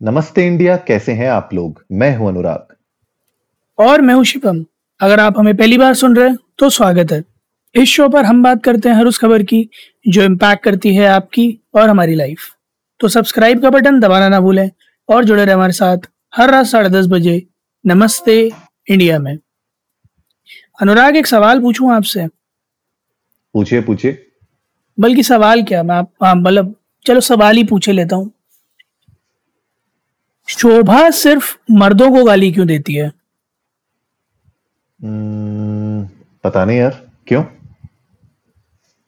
नमस्ते इंडिया कैसे हैं आप लोग? मैं हूँ अनुराग। और मैं हूँ शिवम। अगर आप हमें पहली बार सुन रहे हैं तो स्वागत है। इस शो पर हम बात करते हैं हर उस खबर की जो इम्पैक्ट करती है आपकी और हमारी लाइफ तो सब्सक्राइब का बटन दबाना ना भूलें और जुड़े रहे हमारे साथ हर रात साढ़े दस बजे नमस्ते इंडिया में। अनुराग एक सवाल पूछूँ आपसे? पूछिए पूछिए। बल्कि सवाल क्या? मैं आप हाँ मतलब चलो सवाल ही पूछे लेता हूँ। शोभा सिर्फ़ मर्दों को गाली क्यों देती है? हम्म, पता नहीं यार क्यों?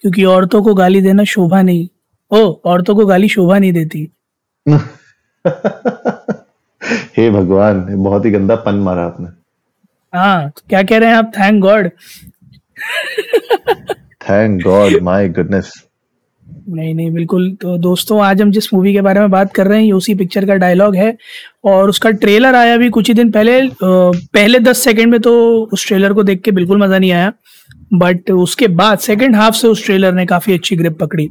क्योंकि औरतों को गाली देना शोभा नहीं। ओ औरतों को गाली शोभा नहीं देती। हे भगवान बहुत ही गंदा पन मारा आपने। हाँ क्या कह रहे हैं आप? Thank God thank God my goodness नहीं नहीं, बिल्कुल। तो दोस्तों, आज हम जिस मूवी के बारे में बात कर रहे हैं, ये उसी पिक्चर का डायलॉग है। और उसका ट्रेलर आया भी कुछ ही दिन पहले पहले दस सेकंड में तो उस ट्रेलर को देख के बिल्कुल मज़ा नहीं आया। बट उसके बाद सेकंड हाफ़ से उस ट्रेलर ने काफ़ी अच्छी ग्रिप पकड़ी।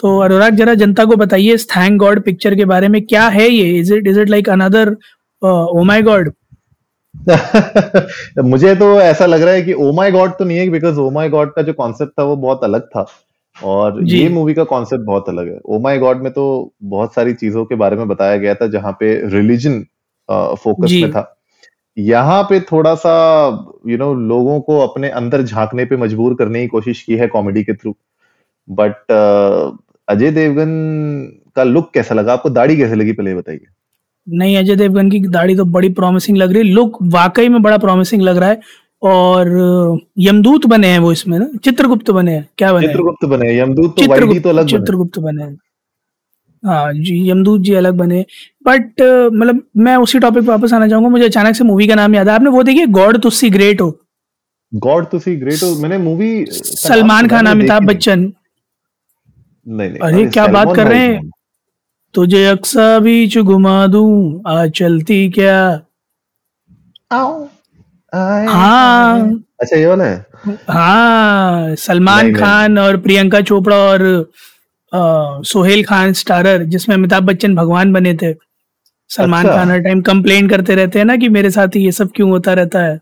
तो अनुराग, जरा जनता को बताइए, इस थैंक गॉड पिक्चर के बारे में क्या है ये? Is it is it like another oh my God मुझे तो ऐसा लग रहा है कि ओ माई गॉड तो नहीं है बिकॉज़ ओ माई गॉड का जो कॉन्सेप्ट था वो बहुत अलग था। और ये मूवी का कॉन्सेप्ट बहुत अलग है। ओ माई गॉड में तो बहुत सारी चीज़ों के बारे में बताया गया था जहाँ पे रिलीजन फोकस में था। यहाँ पे थोड़ा सा यू you नो know, लोगों को अपने अंदर झांकने पे मजबूर करने की कोशिश की है कॉमेडी के थ्रू बट अजय देवगन का लुक कैसा लगा? आपको दाढ़ी कैसे लगी पहले बताइए। नहीं अजय देवगन की दाढ़ी तो बड़ी प्रॉमिसिंग लग रही है। लुक वाकई में बड़ा प्रॉमिसिंग लग रहा है। और यमदूत बने हैं वो इसमें ना? चित्रगुप्त बने हैं। क्या बने चित्रगुप्त बने यमदूत तो चित्रगुप्त तो अलग चित्रगुप्त बने हैं। हाँ जी यमदूत जी अलग बने बट मतलब मैं उसी टॉपिक पे वापस आना चाहूँगा। मुझे अचानक से मूवी का नाम याद है आपने वो देखिए गॉड तुसी ग्रेट हो। गॉड तुसी ग्रेट हो। मैंने मूवी सलमान खान अमिताभ बच्चन। नहीं। नहीं अरे क्या बात कर रहे हैं। तुझे अक्सा बीच घुमा दू। आ चलती क्या? आओ। हाँ। अच्छा ये वाला है। हाँ सलमान खान और प्रियंका चोपड़ा और सोहेल खान स्टारर जिसमें अमिताभ बच्चन भगवान बने थे। सलमान अच्छा। खान हर टाइम कंप्लेन करते रहते हैं ना कि मेरे साथ ही ये सब क्यों होता रहता है।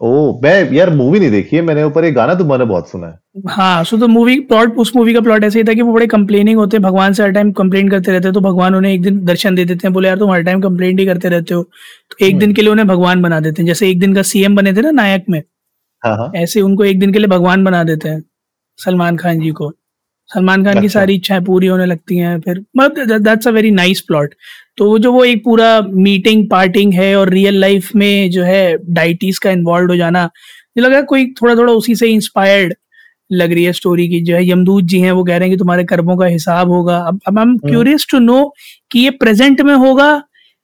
ओ मैं यार मूवी नहीं देखी है मैंने ऊपर एक गाना तुम्हारे बहुत सुना है। हाँ सो तो मूवी प्लॉट उस मूवी का प्लॉट ऐसे ही था कि वो बड़े कंप्लेनिंग होते हैं भगवान से हर टाइम कंप्लेन करते रहते हैं तो भगवान उन्हें एक दिन दर्शन दे देते हैं बोले यार तुम हर टाइम कंप्लेन ही करते रहते हो। तो एक दिन के लिए उन्हें भगवान बना देते हैं जैसे एक दिन का सीएम बने थे ना नायक में। हाँ, हाँ। ऐसे उनको एक दिन के लिए भगवान बना देते हैं सलमान खान जी को। सलमान खान की अच्छा। सारी इच्छाएँ पूरी होने लगती हैं फिर मतलब that's a very nice plot तो जो वो एक पूरा मीटिंग पार्टिंग है और रियल लाइफ में जो है डाइटिस का इन्वॉल्व हो जाना मुझे लगा कोई थोड़ा थोड़ा उसी से इंस्पायर्ड लग रही है स्टोरी की। जो है यमदूत जी हैं वो कह रहे हैं कि तुम्हारे कर्मों का हिसाब होगा। अब अब I am curious to know कि ये प्रेजेंट में होगा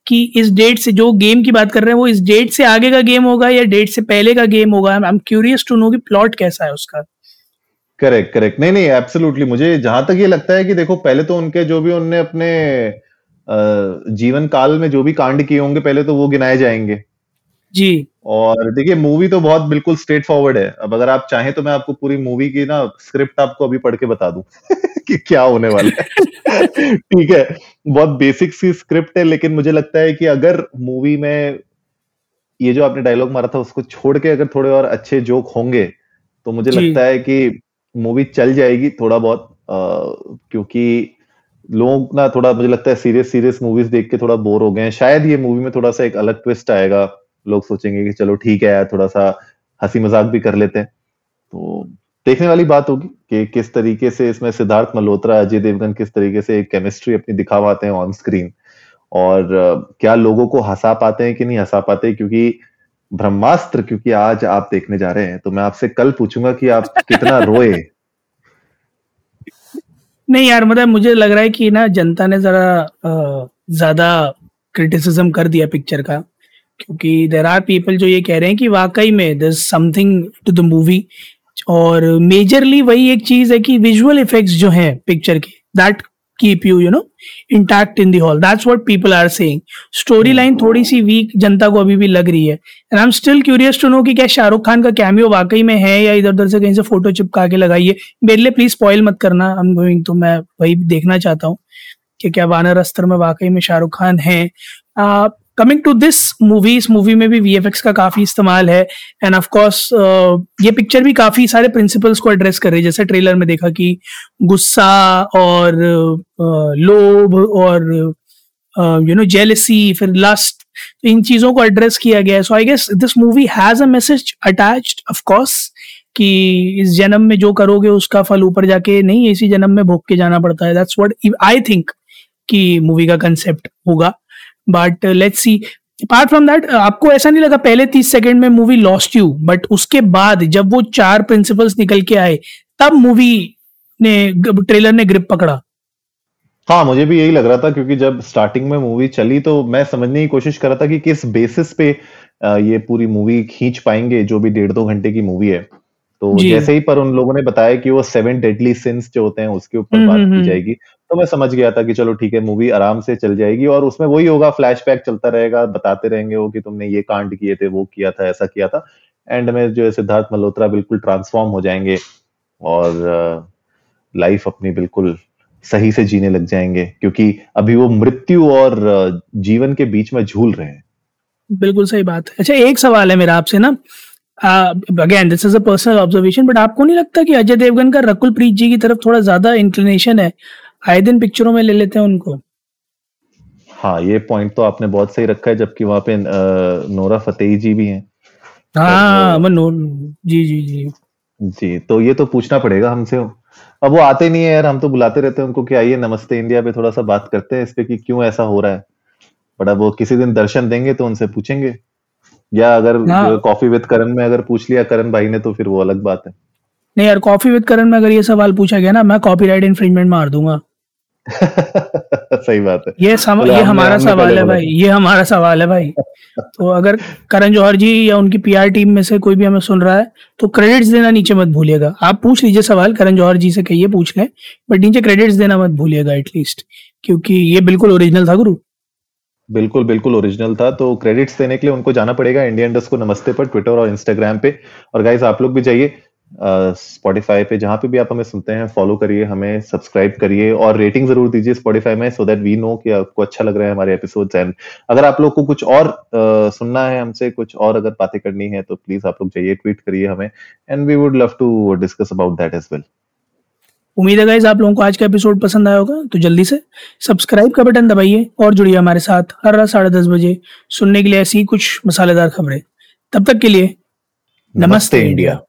कि इस डेट से जो गेम की बात कर रहे हैं वो इस डेट से आगे का गेम होगा या डेट से पहले का गेम होगा? I am curious to know कि प्लॉट कैसा है उसका। करेक्ट करेक्ट नहीं नहीं एब्सोल्युटली मुझे जहाँ तक ये लगता है कि देखो पहले तो उनके जो भी उनने अपने जीवन काल में जो भी कांड किए होंगे पहले तो वो गिनाए जाएँगे। जी। और देखिए मूवी तो बहुत बिल्कुल स्ट्रेट फॉरवर्ड है। अब अगर आप चाहें तो मैं आपको पूरी मूवी की ना स्क्रिप्ट आपको अभी पढ़ के बता दूँ कि क्या होने वाला है। ठीक है बहुत बेसिक सी स्क्रिप्ट है लेकिन मुझे लगता है कि अगर मूवी में ये जो आपने डायलॉग मारा था उसको छोड़ के अगर थोड़े और अच्छे जोक होंगे तो मुझे लगता है कि मूवी चल जाएगी थोड़ा बहुत आ, क्योंकि लोग ना थोड़ा मुझे लगता है सीरियस सीरियस मूवीज़ देख के थोड़ा बोर हो गए हैं। शायद ये मूवी में थोड़ा सा एक अलग ट्विस्ट आएगा। लोग सोचेंगे कि चलो ठीक है यार, थोड़ा सा हँसी मज़ाक भी कर लेते हैं। तो देखने वाली बात होगी कि किस तरीके से इसमें सिद्धार्थ मल्होत्रा, अजय देवगन किस तरीके से एक केमिस्ट्री अपनी दिखा पाते हैं ऑन स्क्रीन और क्या लोगों को हंसा पाते हैं कि नहीं हंसा पाते क्योंकि ब्रह्मास्त्र, क्योंकि आज आप देखने जा रहे हैं तो मैं आपसे कल पूछूँगा कि आप कितना रोए। नहीं यार मतलब मुझे लग रहा है कि ना जनता ने जरा ज़्यादा क्रिटिसिज्म कर दिया पिक्चर का। क्योंकि देर आर पीपल जो ये कह रहे हैं कि वाकई में there something to the movie और मेजरली वही एक चीज़ है कि विजुअल इफेक्ट्स जो हैं पिक्चर के that keep you you know intact in the hall that's what people are saying story line थोड़ी सी वीक जनता को अभी भी लग रही है. And I am still curious to know कि क्या शाहरुख खान का कैमियो वाकई में है या इधर उधर से कहीं से फ़ोटो चिपका के लगाइए मेरे लिए प्लीज़ स्पॉइल मत करना. आई एम गोइंग टू मैं वही देखना चाहता हूँ कि क्या वानर अस्त्र में वाकई में शाहरुख खान है. कमिंग टू दिस मूवी इस मूवी में भी वीएफएक्स का काफ़ी इस्तेमाल है एंड ऑफ़ कोर्स ये पिक्चर भी काफ़ी सारे प्रिंसिपल्स को एड्रेस कर रही है। जैसे ट्रेलर में देखा कि गुस्सा और uh, लोभ और यू नो जेलसी फिर लस्ट तो इन चीज़ों को एड्रेस किया गया है। So I guess this movie has a message attached of course कि इस जन्म में जो करोगे उसका फल ऊपर जाके नहीं इसी जन्म में भोग के जाना पड़ता है। दैट्स व्हाट आई थिंक कि मूवी का कंसेप्ट होगा। But let's see apart from that आपको ऐसा नहीं लगा पहले तीस सेकंड में मूवी लॉस्ट यू बट उसके बाद जब वो चार प्रिंसिपल्स निकल के आए तब मूवी ने ट्रेलर ने ग्रिप पकड़ा। हाँ मुझे भी यही लग रहा था क्योंकि जब स्टार्टिंग में मूवी चली तो मैं समझने की कोशिश कर रहा था कि किस बेसिस पे ये पूरी मूवी खींच पाएँगे जो भी डेढ़ दो घंटे की मूवी है। तो जैसे ही पर उन लोगों ने बताया कि वो सेवन डेडली सिंस जो होते हैं उसके ऊपर हम्म, बात हम्म, की हम्म। जाएगी तो मैं समझ गया था कि चलो ठीक है मूवी आराम से चल जाएगी और उसमें वही होगा फ्लैशबैक चलता रहेगा, बताते रहेंगे वो कि तुमने ये कांड किए थे, वो किया था, ऐसा किया था। एंड में जो है सिद्धार्थ मल्होत्रा बिल्कुल ट्रांसफॉर्म हो जाएँगे और लाइफ अपनी बिल्कुल सही से जीने लग जाएँगे, क्योंकि अभी वो मृत्यु और जीवन के बीच में झूल रहे हैं। बिल्कुल सही बात है। अच्छा एक सवाल है मेरा आपसे ना। Again this is a personal observation but आपको नहीं लगता कि अजय देवगन का रकुल प्रीत जी की तरफ़ थोड़ा ज़्यादा इंक्लिनेशन है? आए दिन पिक्चरों में ले लेते हैं उनको। हाँ ये पॉइंट तो आपने बहुत सही रखा है जबकि वहाँ पे नोरा फतेही जी भी हैं। हाँ तो, नो जी जी जी। जी तो ये तो पूछना पड़ेगा हमसे। अब वो आते नहीं है यार हम तो बुलाते रहते हैं उनको कि आइए नमस्ते इंडिया पे थोड़ा सा बात करते हैं इस पे कि क्यों ऐसा हो रहा है। बट अब वो किसी दिन दर्शन देंगे तो उनसे पूछेंगे। या अगर कॉफ़ी विद करण में अगर पूछ लिया करण भाई ने तो फिर वो अलग बात है। नहीं यार कॉफ़ी विद करण में अगर ये सवाल पूछा गया ना मैं कॉपीराइट इन्फ्रिंजमेंट मार दूँगा। सही बात है। ये सम, ये हमारा सवाल है भाई ये हमारा सवाल है भाई। तो अगर करण जौहर जी या उनकी पीआर टीम में से कोई भी हमें सुन रहा है तो क्रेडिट्स देना नीचे मत भूलिएगा। आप पूछ लीजिए सवाल करण जौहर जी से कहिए पूछ लें। बट नीचे क्रेडिट्स देना मत भूलिएगा एटलीस्ट क्योंकि ये बिल्कुल ओरिजिनल था गुरु। बिल्कुल बिल्कुल ओरिजिनल था। तो क्रेडिट्स देने के लिए उनको जाना पड़ेगा इंडियन डस्ट को नमस्ते पर ट्विटर और इंस्टाग्राम पे। और गाइस आप लोग भी जाइए। स्पॉटिफाई पे जहाँ पे भी आप हमें सुनते हैं फॉलो करिए हमें सब्सक्राइब करिए और रेटिंग ज़रूर दीजिए स्पॉटिफाई में सो दैट वी नो कि आपको अच्छा लग रहा है हमारे एपिसोड एंड अगर आप लोग को कुछ और uh, सुनना है हमसे कुछ और अगर बातें करनी है तो प्लीज़ आप लोग जाइए ट्वीट करिए हमें and we would love to discuss about that as well उम्मीद है गाइज़ आप लोगों को आज का एपिसोड पसंद आया होगा तो जल्दी से सब्सक्राइब का बटन दबाइए और जुड़िए हमारे साथ हर रात साढ़े दस बजे सुनने के लिए ऐसी कुछ मसालेदार खबरें। तब तक के लिए नमस्ते, नमस्ते इंडिया।